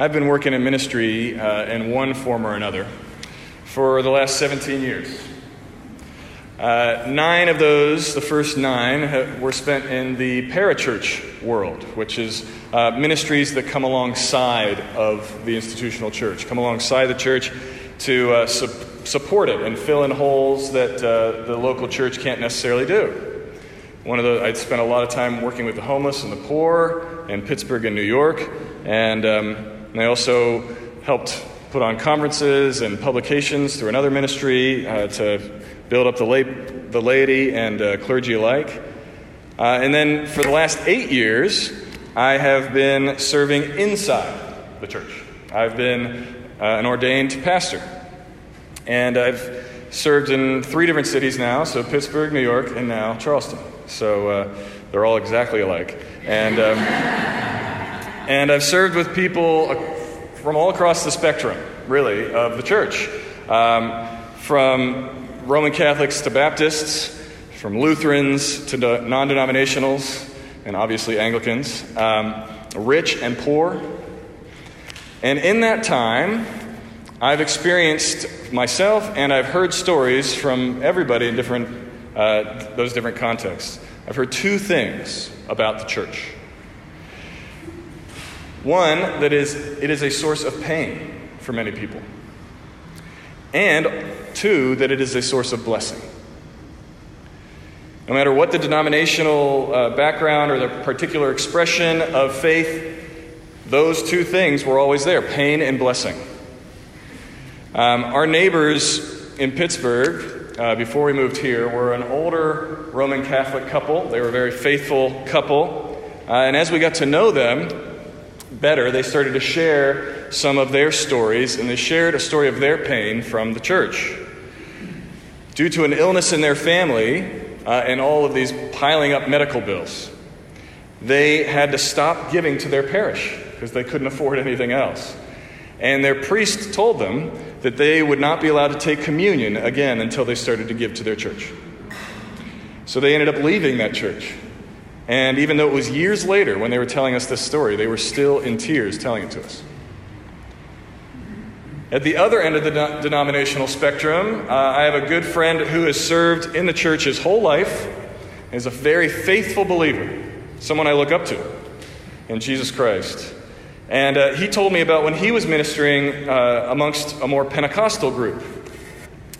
I've been working in ministry uh, in one form or another for the last 17 years. Uh, nine of those, the first nine, were spent in the parachurch world, which is uh, ministries that come alongside of the institutional church, come alongside the church to uh, su- support it and fill in holes that uh, the local church can't necessarily do. One of the, I'd spent a lot of time working with the homeless and the poor in Pittsburgh and New York, and, um, and I also helped put on conferences and publications through another ministry uh, to build up the, lay, the laity and uh, clergy alike. Uh, and then for the last eight years, I have been serving inside the church. I've been uh, an ordained pastor. And I've served in three different cities now so Pittsburgh, New York, and now Charleston. So uh, they're all exactly alike. And, um, and I've served with people from all across the spectrum, really, of the church. Um, from Roman Catholics to Baptists, from Lutherans to non denominationals, and obviously Anglicans, um, rich and poor. And in that time, I've experienced myself and I've heard stories from everybody in different, uh, those different contexts. I've heard two things about the church. One, that is, it is a source of pain for many people. And two, that it is a source of blessing. No matter what the denominational uh, background or the particular expression of faith, those two things were always there pain and blessing. Um, our neighbors in Pittsburgh, uh, before we moved here, were an older Roman Catholic couple. They were a very faithful couple. Uh, and as we got to know them better, they started to share some of their stories, and they shared a story of their pain from the church. Due to an illness in their family uh, and all of these piling up medical bills, they had to stop giving to their parish because they couldn't afford anything else. And their priest told them that they would not be allowed to take communion again until they started to give to their church. So they ended up leaving that church. And even though it was years later when they were telling us this story, they were still in tears telling it to us. At the other end of the de- denominational spectrum, uh, I have a good friend who has served in the church his whole life and is a very faithful believer, someone I look up to in Jesus Christ. And uh, he told me about when he was ministering uh, amongst a more Pentecostal group.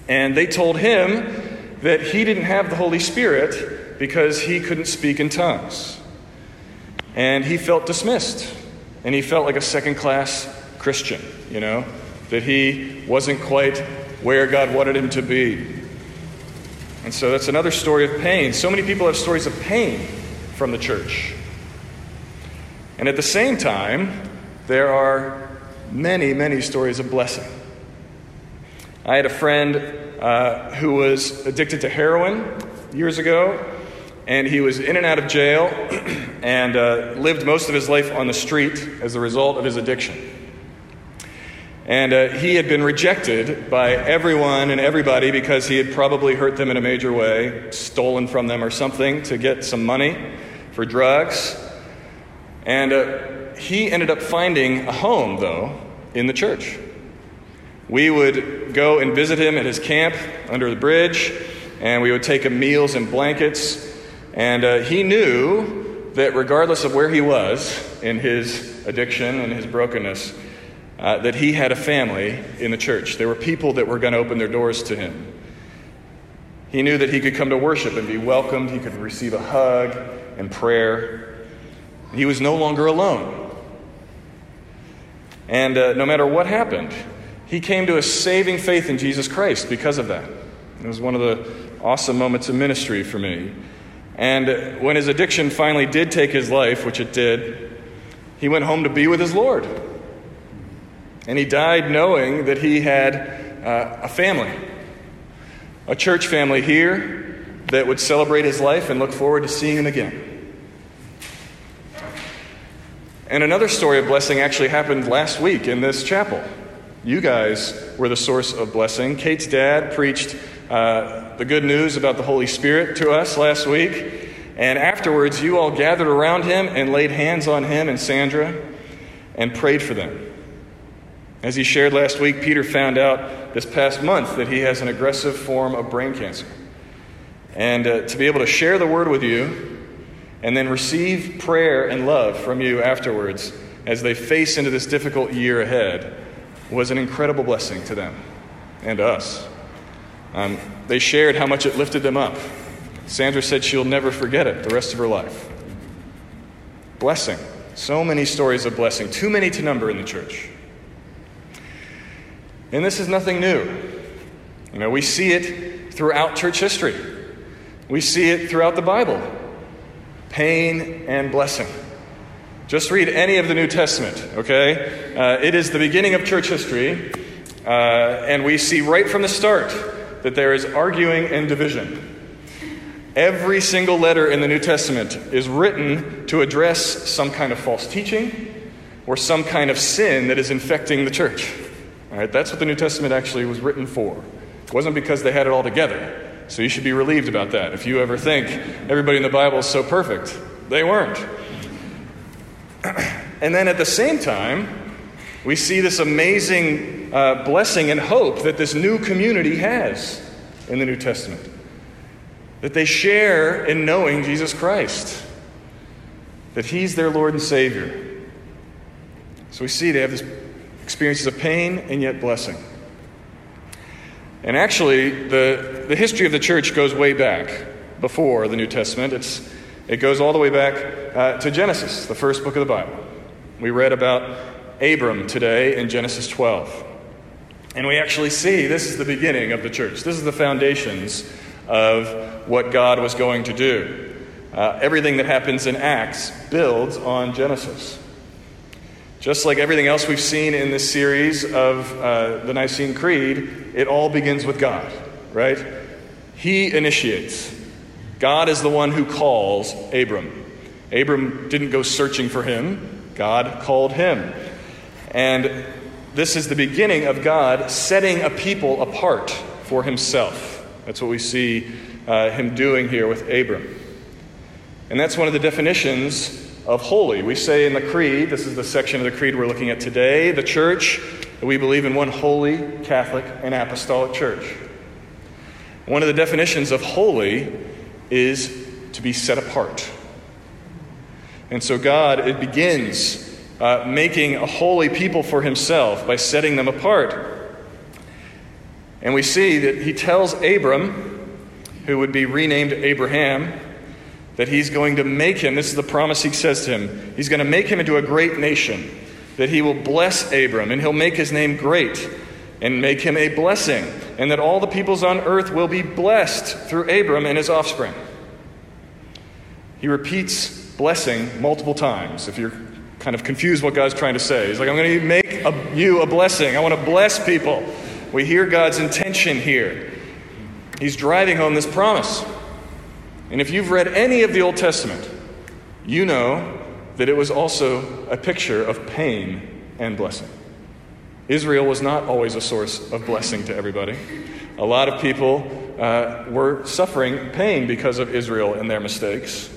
And they told him that he didn't have the Holy Spirit because he couldn't speak in tongues. And he felt dismissed. And he felt like a second class Christian, you know, that he wasn't quite where God wanted him to be. And so that's another story of pain. So many people have stories of pain from the church. And at the same time, there are many, many stories of blessing. I had a friend uh, who was addicted to heroin years ago, and he was in and out of jail and uh, lived most of his life on the street as a result of his addiction. And uh, he had been rejected by everyone and everybody because he had probably hurt them in a major way, stolen from them or something to get some money for drugs. And uh, he ended up finding a home, though, in the church. We would go and visit him at his camp under the bridge, and we would take him meals and blankets. And uh, he knew that regardless of where he was in his addiction and his brokenness, uh, that he had a family in the church. There were people that were going to open their doors to him. He knew that he could come to worship and be welcomed, he could receive a hug and prayer. He was no longer alone. And uh, no matter what happened, he came to a saving faith in Jesus Christ because of that. It was one of the awesome moments of ministry for me. And when his addiction finally did take his life, which it did, he went home to be with his Lord. And he died knowing that he had uh, a family, a church family here that would celebrate his life and look forward to seeing him again. And another story of blessing actually happened last week in this chapel. You guys were the source of blessing. Kate's dad preached uh, the good news about the Holy Spirit to us last week. And afterwards, you all gathered around him and laid hands on him and Sandra and prayed for them. As he shared last week, Peter found out this past month that he has an aggressive form of brain cancer. And uh, to be able to share the word with you and then receive prayer and love from you afterwards as they face into this difficult year ahead was an incredible blessing to them and to us. Um, they shared how much it lifted them up. Sandra said she'll never forget it the rest of her life. Blessing. So many stories of blessing, too many to number in the church. And this is nothing new. You know, we see it throughout church history. We see it throughout the Bible. Pain and blessing. Just read any of the New Testament, okay? Uh, it is the beginning of church history, uh, and we see right from the start that there is arguing and division. Every single letter in the New Testament is written to address some kind of false teaching or some kind of sin that is infecting the church. All right, that's what the New Testament actually was written for. It wasn't because they had it all together. So you should be relieved about that. If you ever think everybody in the Bible is so perfect, they weren't. and then at the same time, we see this amazing uh, blessing and hope that this new community has in the New Testament. That they share in knowing Jesus Christ, that He's their Lord and Savior. So we see they have this experiences of pain and yet blessing. And actually, the, the history of the church goes way back before the New Testament. It's, it goes all the way back uh, to Genesis, the first book of the Bible. We read about Abram today in Genesis 12. And we actually see this is the beginning of the church. This is the foundations of what God was going to do. Uh, everything that happens in Acts builds on Genesis. Just like everything else we've seen in this series of uh, the Nicene Creed, it all begins with God, right? He initiates. God is the one who calls Abram. Abram didn't go searching for him, God called him. And this is the beginning of God setting a people apart for himself. That's what we see uh, him doing here with Abram. And that's one of the definitions of holy. We say in the Creed, this is the section of the Creed we're looking at today, the church, we believe in one holy, Catholic, and apostolic church. One of the definitions of holy is to be set apart. And so God, it begins uh, making a holy people for himself by setting them apart. And we see that he tells Abram, who would be renamed Abraham, that he's going to make him, this is the promise he says to him, he's going to make him into a great nation, that he will bless Abram, and he'll make his name great, and make him a blessing, and that all the peoples on earth will be blessed through Abram and his offspring. He repeats blessing multiple times. If you're kind of confused what God's trying to say, he's like, I'm going to make a, you a blessing. I want to bless people. We hear God's intention here. He's driving home this promise. And if you've read any of the Old Testament, you know that it was also a picture of pain and blessing. Israel was not always a source of blessing to everybody. A lot of people uh, were suffering pain because of Israel and their mistakes.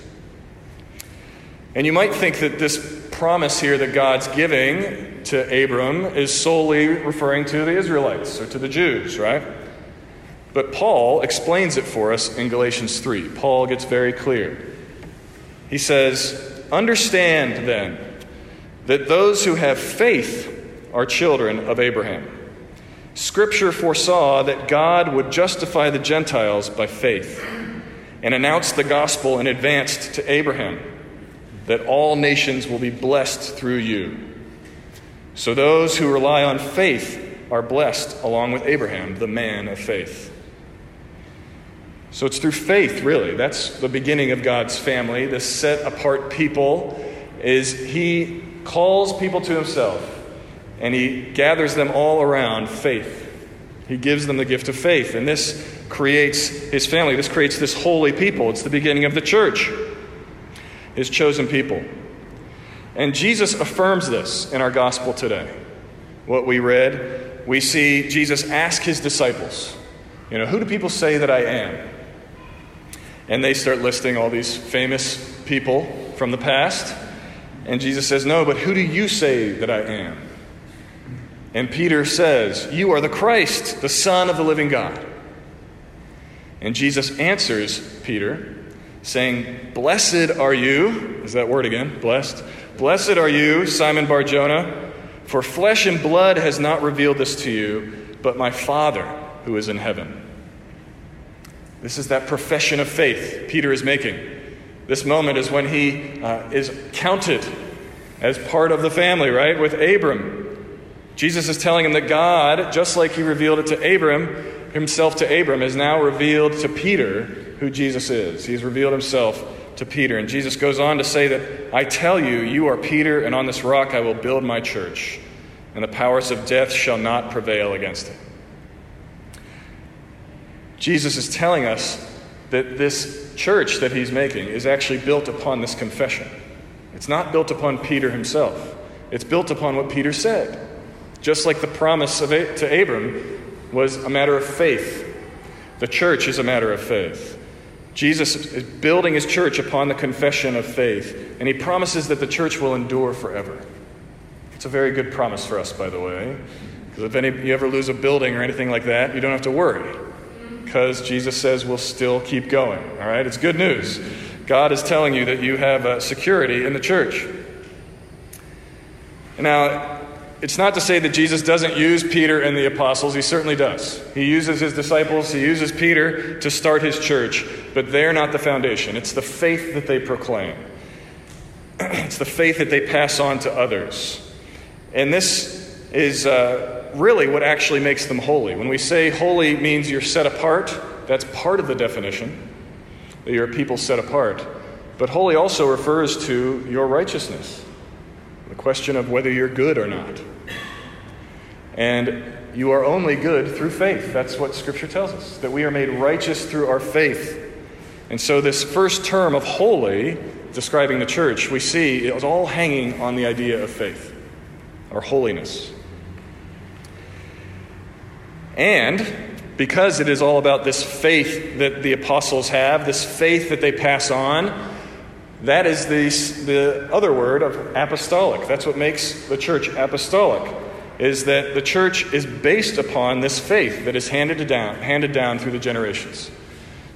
And you might think that this promise here that God's giving to Abram is solely referring to the Israelites or to the Jews, right? But Paul explains it for us in Galatians 3. Paul gets very clear. He says, Understand then that those who have faith are children of Abraham. Scripture foresaw that God would justify the Gentiles by faith and announced the gospel in advance to Abraham that all nations will be blessed through you. So those who rely on faith are blessed along with Abraham, the man of faith. So it's through faith, really. That's the beginning of God's family. This set apart people is He calls people to Himself and He gathers them all around faith. He gives them the gift of faith. And this creates His family. This creates this holy people. It's the beginning of the church, His chosen people. And Jesus affirms this in our gospel today. What we read, we see Jesus ask His disciples, You know, who do people say that I am? And they start listing all these famous people from the past. And Jesus says, No, but who do you say that I am? And Peter says, You are the Christ, the Son of the living God. And Jesus answers Peter, saying, Blessed are you, is that word again? Blessed. Blessed are you, Simon Barjona, for flesh and blood has not revealed this to you, but my Father who is in heaven. This is that profession of faith Peter is making. This moment is when he uh, is counted as part of the family, right, with Abram. Jesus is telling him that God, just like he revealed it to Abram, himself to Abram, is now revealed to Peter who Jesus is. He's revealed himself to Peter. And Jesus goes on to say that, I tell you, you are Peter, and on this rock I will build my church, and the powers of death shall not prevail against it. Jesus is telling us that this church that he's making is actually built upon this confession. It's not built upon Peter himself, it's built upon what Peter said. Just like the promise of to Abram was a matter of faith, the church is a matter of faith. Jesus is building his church upon the confession of faith, and he promises that the church will endure forever. It's a very good promise for us, by the way, because if any, you ever lose a building or anything like that, you don't have to worry, because Jesus says we'll still keep going. All right? It's good news. God is telling you that you have uh, security in the church. Now, it's not to say that Jesus doesn't use Peter and the apostles. He certainly does. He uses his disciples, he uses Peter to start his church, but they're not the foundation. It's the faith that they proclaim, it's the faith that they pass on to others. And this is uh, really what actually makes them holy. When we say holy means you're set apart, that's part of the definition, that you're a people set apart. But holy also refers to your righteousness, the question of whether you're good or not. And you are only good through faith. That's what Scripture tells us, that we are made righteous through our faith. And so, this first term of holy, describing the church, we see it was all hanging on the idea of faith, or holiness. And because it is all about this faith that the apostles have, this faith that they pass on, that is the, the other word of apostolic. That's what makes the church apostolic is that the church is based upon this faith that is handed down, handed down through the generations.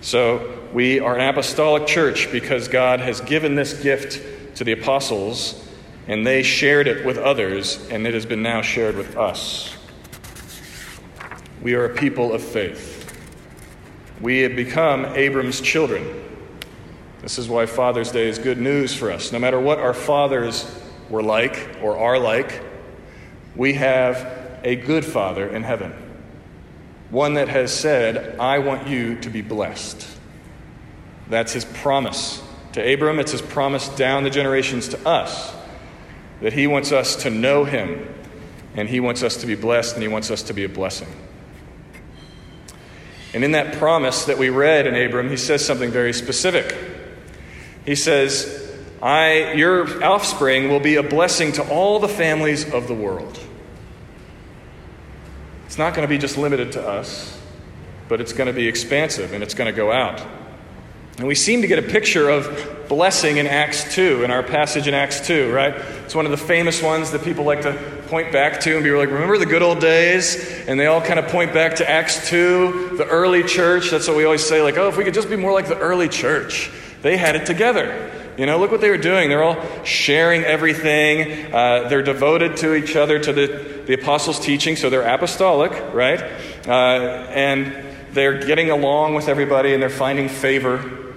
So we are an apostolic church because God has given this gift to the apostles, and they shared it with others, and it has been now shared with us. We are a people of faith. We have become Abram's children. This is why Father's Day is good news for us. No matter what our fathers were like or are like, we have a good Father in heaven, one that has said, I want you to be blessed. That's his promise to Abram, it's his promise down the generations to us that he wants us to know him, and he wants us to be blessed, and he wants us to be a blessing. And in that promise that we read in Abram, he says something very specific. He says, I, your offspring will be a blessing to all the families of the world. It's not going to be just limited to us, but it's going to be expansive and it's going to go out. And we seem to get a picture of blessing in Acts 2, in our passage in Acts 2, right? It's one of the famous ones that people like to point back to and be like, remember the good old days? And they all kind of point back to Acts 2, the early church. That's what we always say, like, oh, if we could just be more like the early church. They had it together. You know, look what they were doing. They're all sharing everything. Uh, they're devoted to each other, to the, the apostles' teaching, so they're apostolic, right? Uh, and they're getting along with everybody and they're finding favor.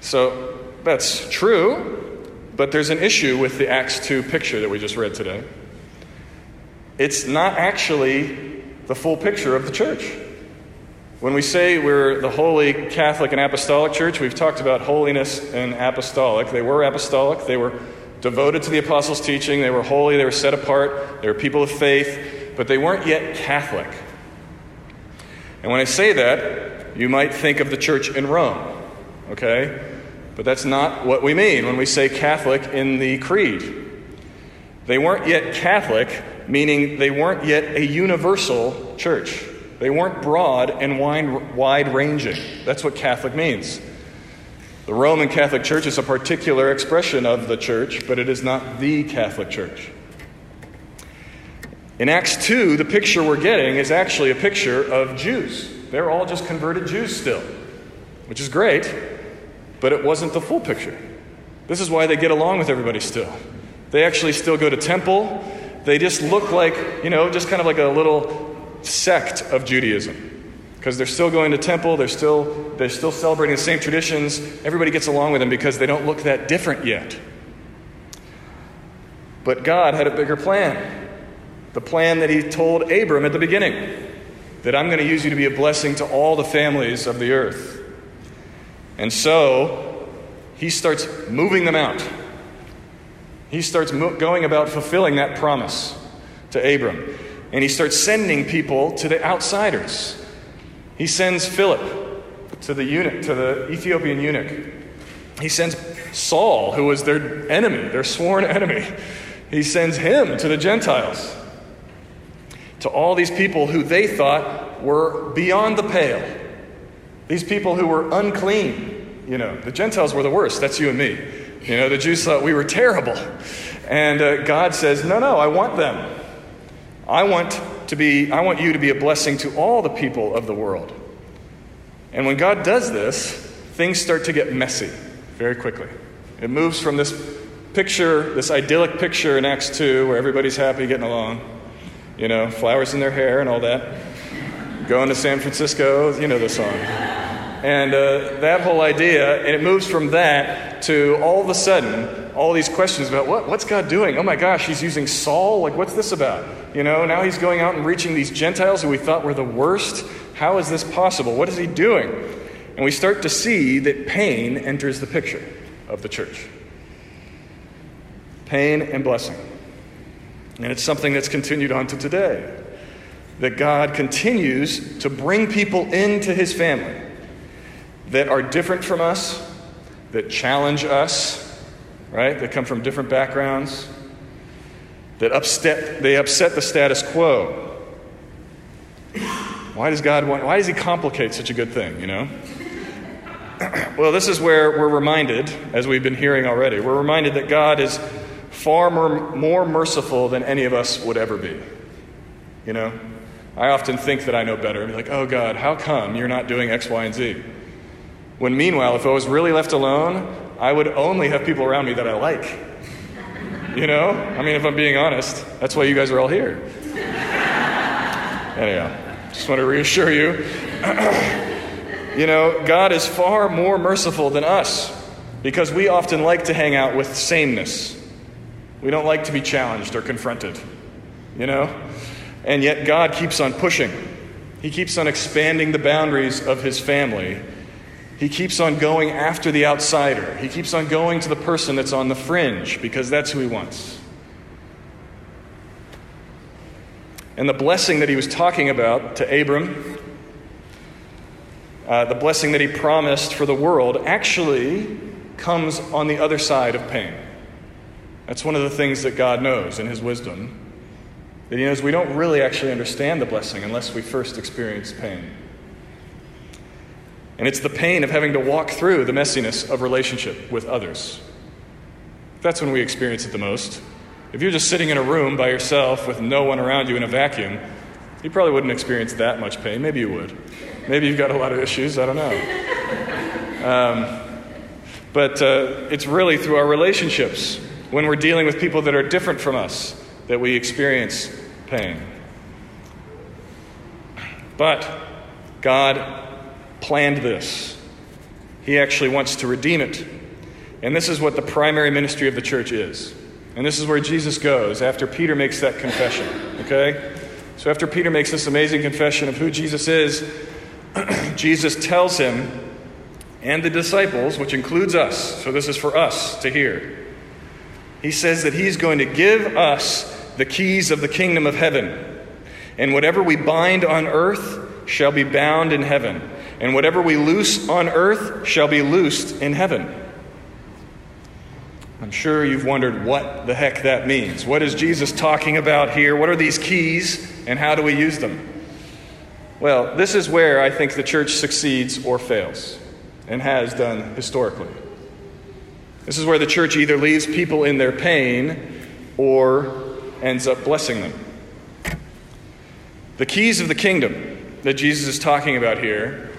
So that's true, but there's an issue with the Acts 2 picture that we just read today. It's not actually the full picture of the church. When we say we're the holy Catholic and Apostolic Church, we've talked about holiness and apostolic. They were apostolic, they were devoted to the apostles' teaching, they were holy, they were set apart, they were people of faith, but they weren't yet Catholic. And when I say that, you might think of the church in Rome, okay? But that's not what we mean when we say Catholic in the Creed. They weren't yet Catholic, meaning they weren't yet a universal church. They weren't broad and wide ranging. That's what Catholic means. The Roman Catholic Church is a particular expression of the church, but it is not the Catholic Church. In Acts 2, the picture we're getting is actually a picture of Jews. They're all just converted Jews still, which is great, but it wasn't the full picture. This is why they get along with everybody still. They actually still go to temple. They just look like, you know, just kind of like a little sect of Judaism. Because they're still going to temple, they're still, they're still celebrating the same traditions. Everybody gets along with them because they don't look that different yet. But God had a bigger plan. The plan that He told Abram at the beginning that I'm going to use you to be a blessing to all the families of the earth. And so, He starts moving them out. He starts mo- going about fulfilling that promise to Abram. And he starts sending people to the outsiders. He sends Philip to the eunuch, to the Ethiopian eunuch. He sends Saul, who was their enemy, their sworn enemy. He sends him to the Gentiles, to all these people who they thought were beyond the pale. These people who were unclean. You know, the Gentiles were the worst. That's you and me. You know, the Jews thought we were terrible. And uh, God says, no, no, I want them. I want to be, I want you to be a blessing to all the people of the world. And when God does this, things start to get messy very quickly. It moves from this picture, this idyllic picture in Acts 2 where everybody's happy getting along, you know, flowers in their hair and all that. Going to San Francisco, you know the song. And uh, that whole idea, and it moves from that to all of a sudden, all these questions about what, what's God doing? Oh my gosh, he's using Saul? Like, what's this about? You know, now he's going out and reaching these Gentiles who we thought were the worst. How is this possible? What is he doing? And we start to see that pain enters the picture of the church pain and blessing. And it's something that's continued on to today. That God continues to bring people into his family that are different from us, that challenge us, right? That come from different backgrounds, that upset, they upset the status quo. Why does God want, why does He complicate such a good thing, you know? well, this is where we're reminded, as we've been hearing already, we're reminded that God is far more, more merciful than any of us would ever be. You know? I often think that I know better. I'm like, oh God, how come you're not doing X, Y, and Z? When meanwhile, if I was really left alone, I would only have people around me that I like. You know? I mean, if I'm being honest, that's why you guys are all here. Anyhow, just want to reassure you. you know, God is far more merciful than us because we often like to hang out with sameness. We don't like to be challenged or confronted, you know? And yet God keeps on pushing. He keeps on expanding the boundaries of his family he keeps on going after the outsider. He keeps on going to the person that's on the fringe because that's who he wants. And the blessing that he was talking about to Abram, uh, the blessing that he promised for the world, actually comes on the other side of pain. That's one of the things that God knows in his wisdom. That he knows we don't really actually understand the blessing unless we first experience pain. And it's the pain of having to walk through the messiness of relationship with others. That's when we experience it the most. If you're just sitting in a room by yourself with no one around you in a vacuum, you probably wouldn't experience that much pain. Maybe you would. Maybe you've got a lot of issues. I don't know. Um, but uh, it's really through our relationships, when we're dealing with people that are different from us, that we experience pain. But God planned this. He actually wants to redeem it. And this is what the primary ministry of the church is. And this is where Jesus goes after Peter makes that confession. Okay? So after Peter makes this amazing confession of who Jesus is, Jesus tells him and the disciples, which includes us, so this is for us to hear. He says that he's going to give us the keys of the kingdom of heaven. And whatever we bind on earth shall be bound in heaven and whatever we loose on earth shall be loosed in heaven. I'm sure you've wondered what the heck that means. What is Jesus talking about here? What are these keys, and how do we use them? Well, this is where I think the church succeeds or fails, and has done historically. This is where the church either leaves people in their pain or ends up blessing them. The keys of the kingdom that Jesus is talking about here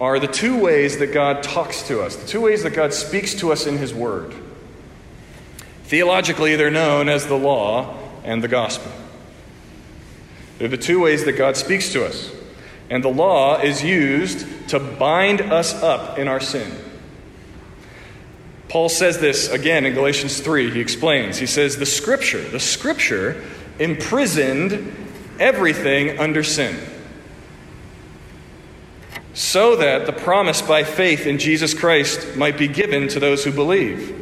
are the two ways that God talks to us, the two ways that God speaks to us in His Word. Theologically, they're known as the law and the gospel. They're the two ways that God speaks to us. And the law is used to bind us up in our sin. Paul says this again in Galatians 3. He explains. He says, The scripture, the scripture imprisoned everything under sin so that the promise by faith in Jesus Christ might be given to those who believe.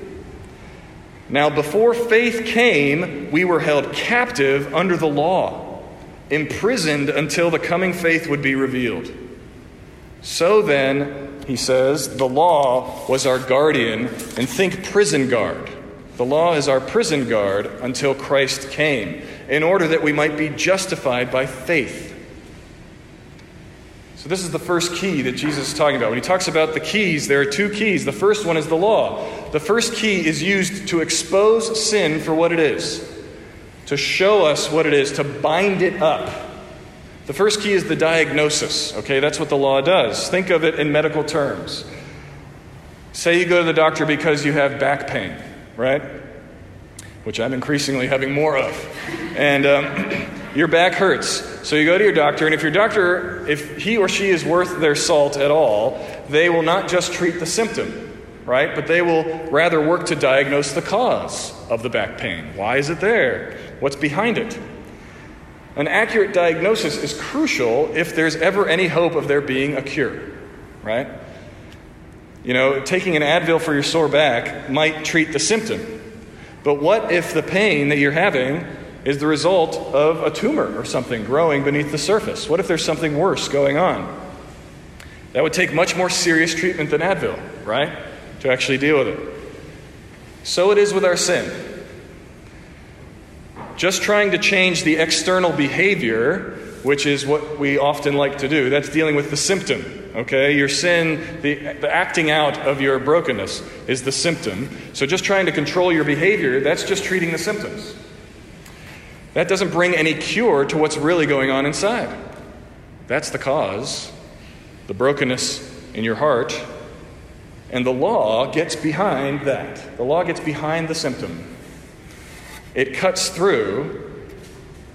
Now, before faith came, we were held captive under the law, imprisoned until the coming faith would be revealed. So then, he says, the law was our guardian, and think prison guard. The law is our prison guard until Christ came, in order that we might be justified by faith. So, this is the first key that Jesus is talking about. When he talks about the keys, there are two keys. The first one is the law. The first key is used to expose sin for what it is, to show us what it is, to bind it up. The first key is the diagnosis, okay? That's what the law does. Think of it in medical terms. Say you go to the doctor because you have back pain, right? Which I'm increasingly having more of. And um, your back hurts. So you go to your doctor, and if your doctor, if he or she is worth their salt at all, they will not just treat the symptom, right? But they will rather work to diagnose the cause of the back pain. Why is it there? What's behind it? An accurate diagnosis is crucial if there's ever any hope of there being a cure, right? You know, taking an Advil for your sore back might treat the symptom. But what if the pain that you're having is the result of a tumor or something growing beneath the surface? What if there's something worse going on? That would take much more serious treatment than Advil, right? To actually deal with it. So it is with our sin. Just trying to change the external behavior, which is what we often like to do, that's dealing with the symptom. Okay? Your sin, the, the acting out of your brokenness is the symptom. So just trying to control your behavior, that's just treating the symptoms. That doesn't bring any cure to what's really going on inside. That's the cause, the brokenness in your heart. And the law gets behind that. The law gets behind the symptom. It cuts through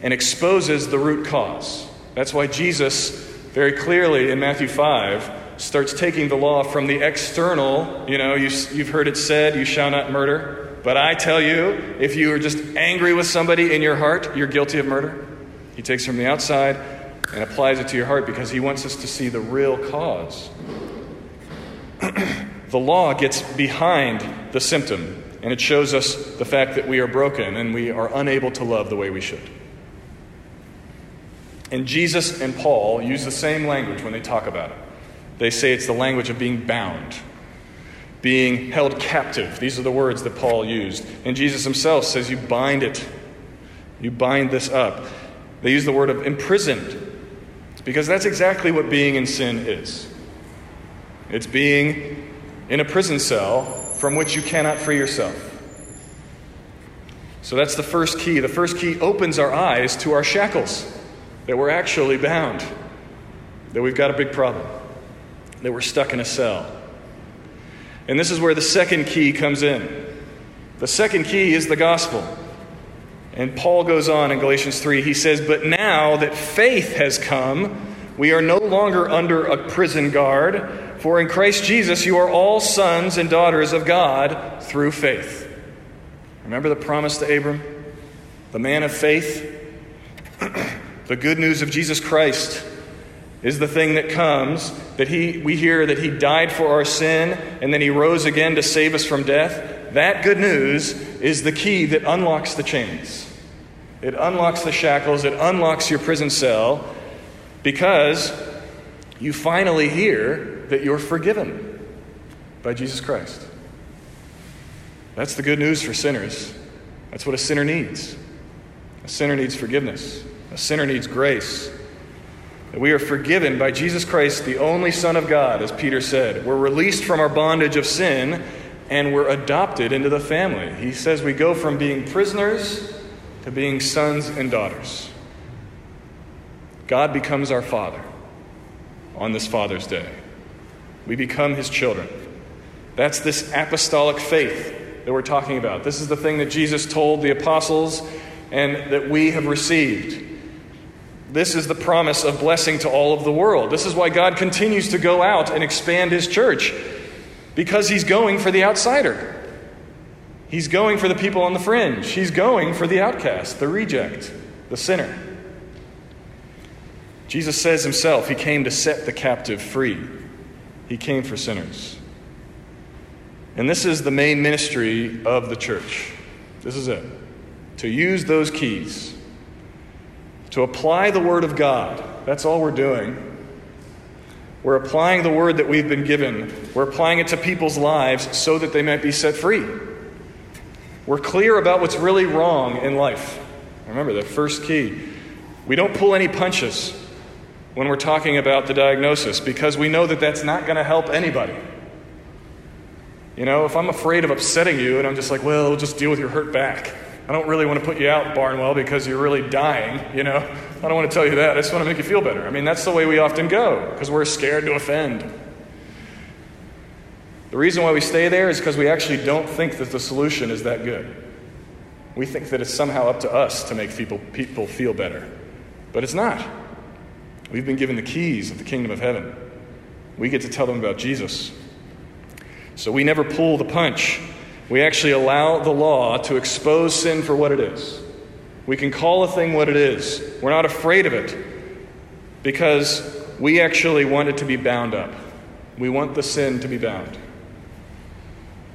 and exposes the root cause. That's why Jesus, very clearly in Matthew 5, starts taking the law from the external. You know, you, have heard it said, you shall not murder. But I tell you, if you are just angry with somebody in your heart, you're guilty of murder. He takes from the outside and applies it to your heart because he wants us to see the real cause. the law gets behind the symptom, and it shows us the fact that we are broken and we are unable to love the way we should. And Jesus and Paul use the same language when they talk about it. They say it's the language of being bound being held captive. These are the words that Paul used. And Jesus himself says, You bind it. You bind this up. They use the word of imprisoned because that's exactly what being in sin is it's being in a prison cell from which you cannot free yourself. So that's the first key. The first key opens our eyes to our shackles, that we're actually bound, that we've got a big problem, that we're stuck in a cell. And this is where the second key comes in. The second key is the gospel. And Paul goes on in Galatians 3. He says, But now that faith has come, we are no longer under a prison guard, for in Christ Jesus you are all sons and daughters of God through faith. Remember the promise to Abram? The man of faith? the good news of Jesus Christ is the thing that comes that he we hear that he died for our sin and then he rose again to save us from death. That good news is the key that unlocks the chains. It unlocks the shackles. It unlocks your prison cell because you finally hear that you're forgiven by Jesus Christ. That's the good news for sinners. That's what a sinner needs. A sinner needs forgiveness. A sinner needs grace we are forgiven by Jesus Christ, the only Son of God, as Peter said. We're released from our bondage of sin and we're adopted into the family. He says we go from being prisoners to being sons and daughters. God becomes our Father on this Father's Day. We become His children. That's this apostolic faith that we're talking about. This is the thing that Jesus told the apostles and that we have received. This is the promise of blessing to all of the world. This is why God continues to go out and expand His church, because He's going for the outsider. He's going for the people on the fringe. He's going for the outcast, the reject, the sinner. Jesus says himself, He came to set the captive free. He came for sinners. And this is the main ministry of the church. This is it. To use those keys, to apply the Word of God. That's all we're doing. We're applying the Word that we've been given, we're applying it to people's lives so that they might be set free. We're clear about what's really wrong in life. Remember, the first key. We don't pull any punches when we're talking about the diagnosis because we know that that's not going to help anybody. You know, if I'm afraid of upsetting you and I'm just like, well, just deal with your hurt back. I don't really want to put you out, Barnwell, because you're really dying, you know? I don't want to tell you that. I just want to make you feel better. I mean, that's the way we often go because we're scared to offend. The reason why we stay there is because we actually don't think that the solution is that good. We think that it's somehow up to us to make people, people feel better. But it's not. We've been given the keys of the kingdom of heaven. We get to tell them about Jesus. So we never pull the punch. We actually allow the law to expose sin for what it is. We can call a thing what it is. We're not afraid of it because we actually want it to be bound up. We want the sin to be bound.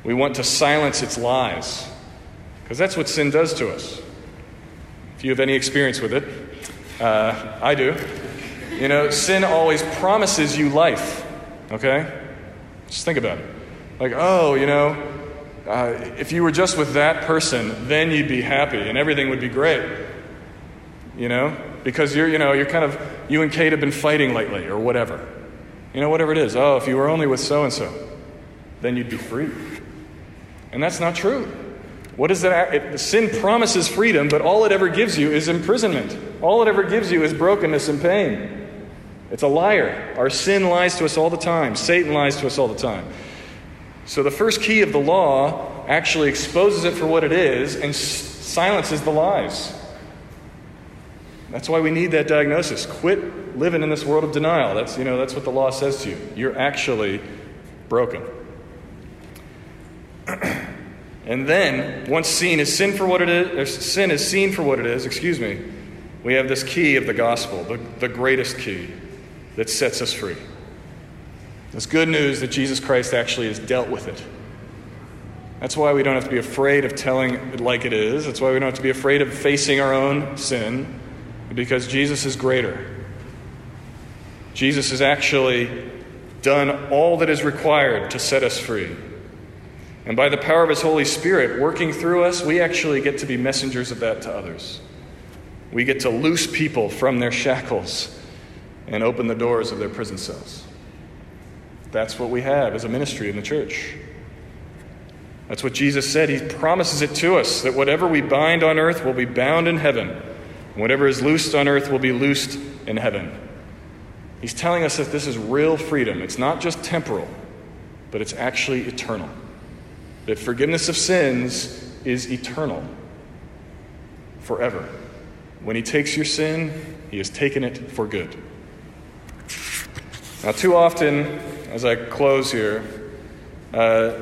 We want to silence its lies because that's what sin does to us. If you have any experience with it, uh, I do. You know, sin always promises you life, okay? Just think about it. Like, oh, you know, uh, if you were just with that person, then you'd be happy and everything would be great. You know? Because you're, you know, you're kind of, you and Kate have been fighting lately or whatever. You know, whatever it is. Oh, if you were only with so and so, then you'd be free. And that's not true. What is that? It, sin promises freedom, but all it ever gives you is imprisonment. All it ever gives you is brokenness and pain. It's a liar. Our sin lies to us all the time. Satan lies to us all the time. So the first key of the law actually exposes it for what it is and silences the lies. That's why we need that diagnosis. Quit living in this world of denial. That's, you know, that's what the law says to you. You're actually broken. and then, once seen is sin for what it is, sin is seen for what it is, excuse me, we have this key of the gospel, the, the greatest key that sets us free. It's good news that Jesus Christ actually has dealt with it. That's why we don't have to be afraid of telling it like it is. That's why we don't have to be afraid of facing our own sin, because Jesus is greater. Jesus has actually done all that is required to set us free. And by the power of His Holy Spirit working through us, we actually get to be messengers of that to others. We get to loose people from their shackles and open the doors of their prison cells. That's what we have as a ministry in the church. That's what Jesus said. He promises it to us that whatever we bind on earth will be bound in heaven, and whatever is loosed on earth will be loosed in heaven. He's telling us that this is real freedom. It's not just temporal, but it's actually eternal. That forgiveness of sins is eternal, forever. When He takes your sin, He has taken it for good. Now, too often, as I close here, uh,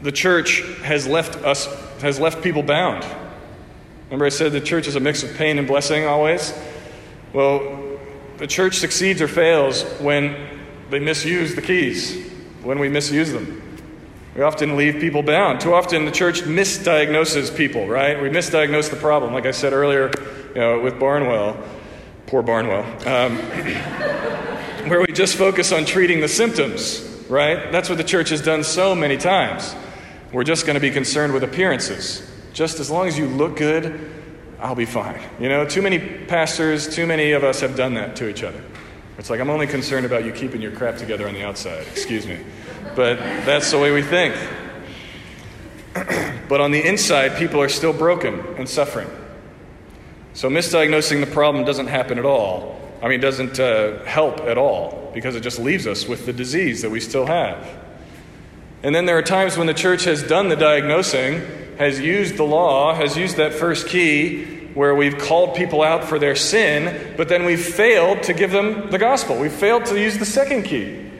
the church has left us, has left people bound. Remember, I said the church is a mix of pain and blessing always? Well, the church succeeds or fails when they misuse the keys, when we misuse them. We often leave people bound. Too often, the church misdiagnoses people, right? We misdiagnose the problem, like I said earlier you know, with Barnwell. Poor Barnwell. Um, where we just focus on treating the symptoms, right? That's what the church has done so many times. We're just going to be concerned with appearances. Just as long as you look good, I'll be fine. You know, too many pastors, too many of us have done that to each other. It's like, I'm only concerned about you keeping your crap together on the outside. Excuse me. But that's the way we think. but on the inside, people are still broken and suffering. So misdiagnosing the problem doesn't happen at all I mean, doesn't uh, help at all because it just leaves us with the disease that we still have. And then there are times when the church has done the diagnosing, has used the law, has used that first key where we've called people out for their sin, but then we've failed to give them the gospel. We've failed to use the second key.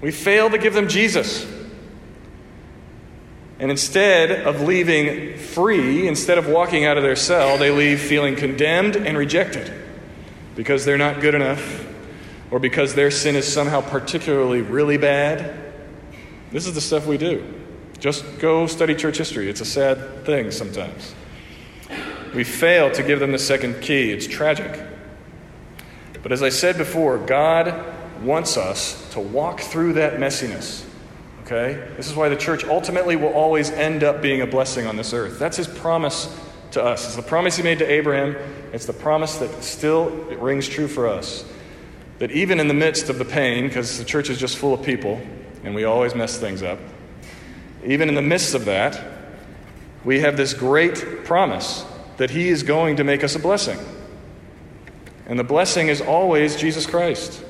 We failed to give them Jesus. And instead of leaving free, instead of walking out of their cell, they leave feeling condemned and rejected because they're not good enough or because their sin is somehow particularly really bad. This is the stuff we do. Just go study church history. It's a sad thing sometimes. We fail to give them the second key. It's tragic. But as I said before, God wants us to walk through that messiness. Okay? This is why the church ultimately will always end up being a blessing on this earth. That's his promise to us. It's the promise he made to Abraham. It's the promise that still rings true for us. That even in the midst of the pain, because the church is just full of people and we always mess things up, even in the midst of that, we have this great promise that He is going to make us a blessing. And the blessing is always Jesus Christ.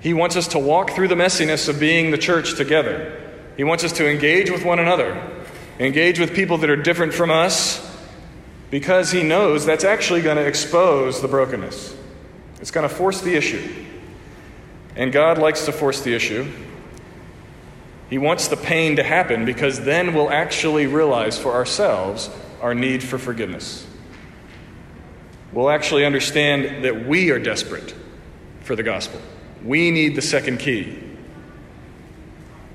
He wants us to walk through the messiness of being the church together. He wants us to engage with one another, engage with people that are different from us, because He knows that's actually going to expose the brokenness. It's going to force the issue. And God likes to force the issue. He wants the pain to happen because then we'll actually realize for ourselves our need for forgiveness. We'll actually understand that we are desperate for the gospel. We need the second key.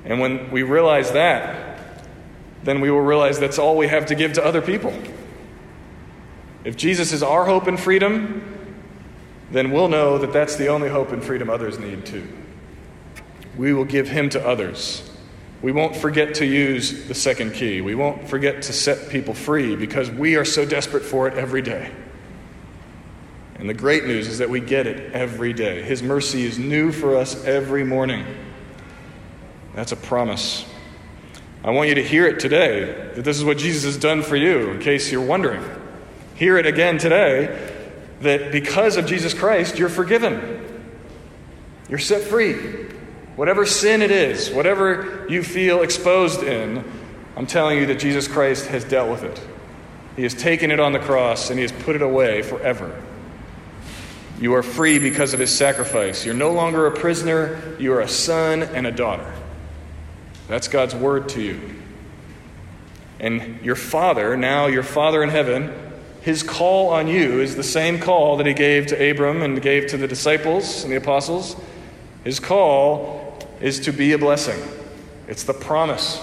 And when we realize that, then we will realize that's all we have to give to other people. If Jesus is our hope and freedom, then we'll know that that's the only hope and freedom others need too. We will give him to others. We won't forget to use the second key. We won't forget to set people free because we are so desperate for it every day. And the great news is that we get it every day. His mercy is new for us every morning. That's a promise. I want you to hear it today that this is what Jesus has done for you, in case you're wondering. Hear it again today that because of Jesus Christ, you're forgiven. You're set free. Whatever sin it is, whatever you feel exposed in, I'm telling you that Jesus Christ has dealt with it. He has taken it on the cross and he has put it away forever. You are free because of his sacrifice. You're no longer a prisoner, you are a son and a daughter. That's God's word to you. And your Father, now your Father in heaven, his call on you is the same call that he gave to Abram and gave to the disciples and the apostles. His call is to be a blessing, it's the promise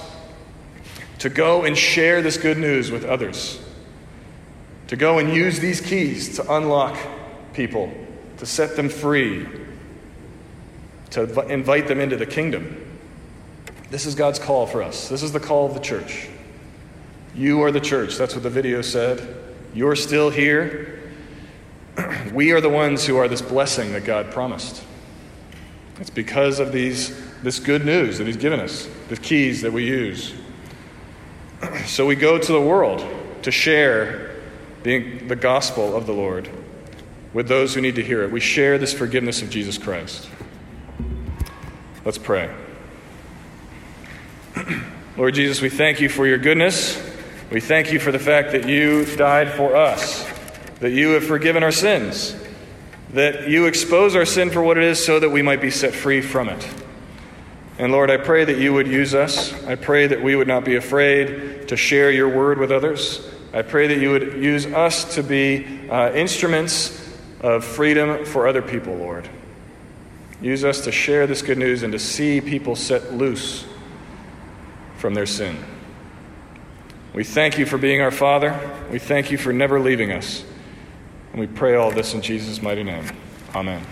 to go and share this good news with others, to go and use these keys to unlock people, to set them free, to invite them into the kingdom. This is God's call for us. This is the call of the church. You are the church. That's what the video said. You're still here. we are the ones who are this blessing that God promised. It's because of these, this good news that He's given us, the keys that we use. So we go to the world to share the, the gospel of the Lord with those who need to hear it. We share this forgiveness of Jesus Christ. Let's pray. Lord Jesus, we thank you for your goodness. We thank you for the fact that you died for us, that you have forgiven our sins that you expose our sin for what it is so that we might be set free from it. And Lord, I pray that you would use us. I pray that we would not be afraid to share your word with others. I pray that you would use us to be uh, instruments of freedom for other people, Lord. Use us to share this good news and to see people set loose from their sin. We thank you for being our Father. We thank you for never leaving us. And we pray all this in Jesus' mighty name. Amen.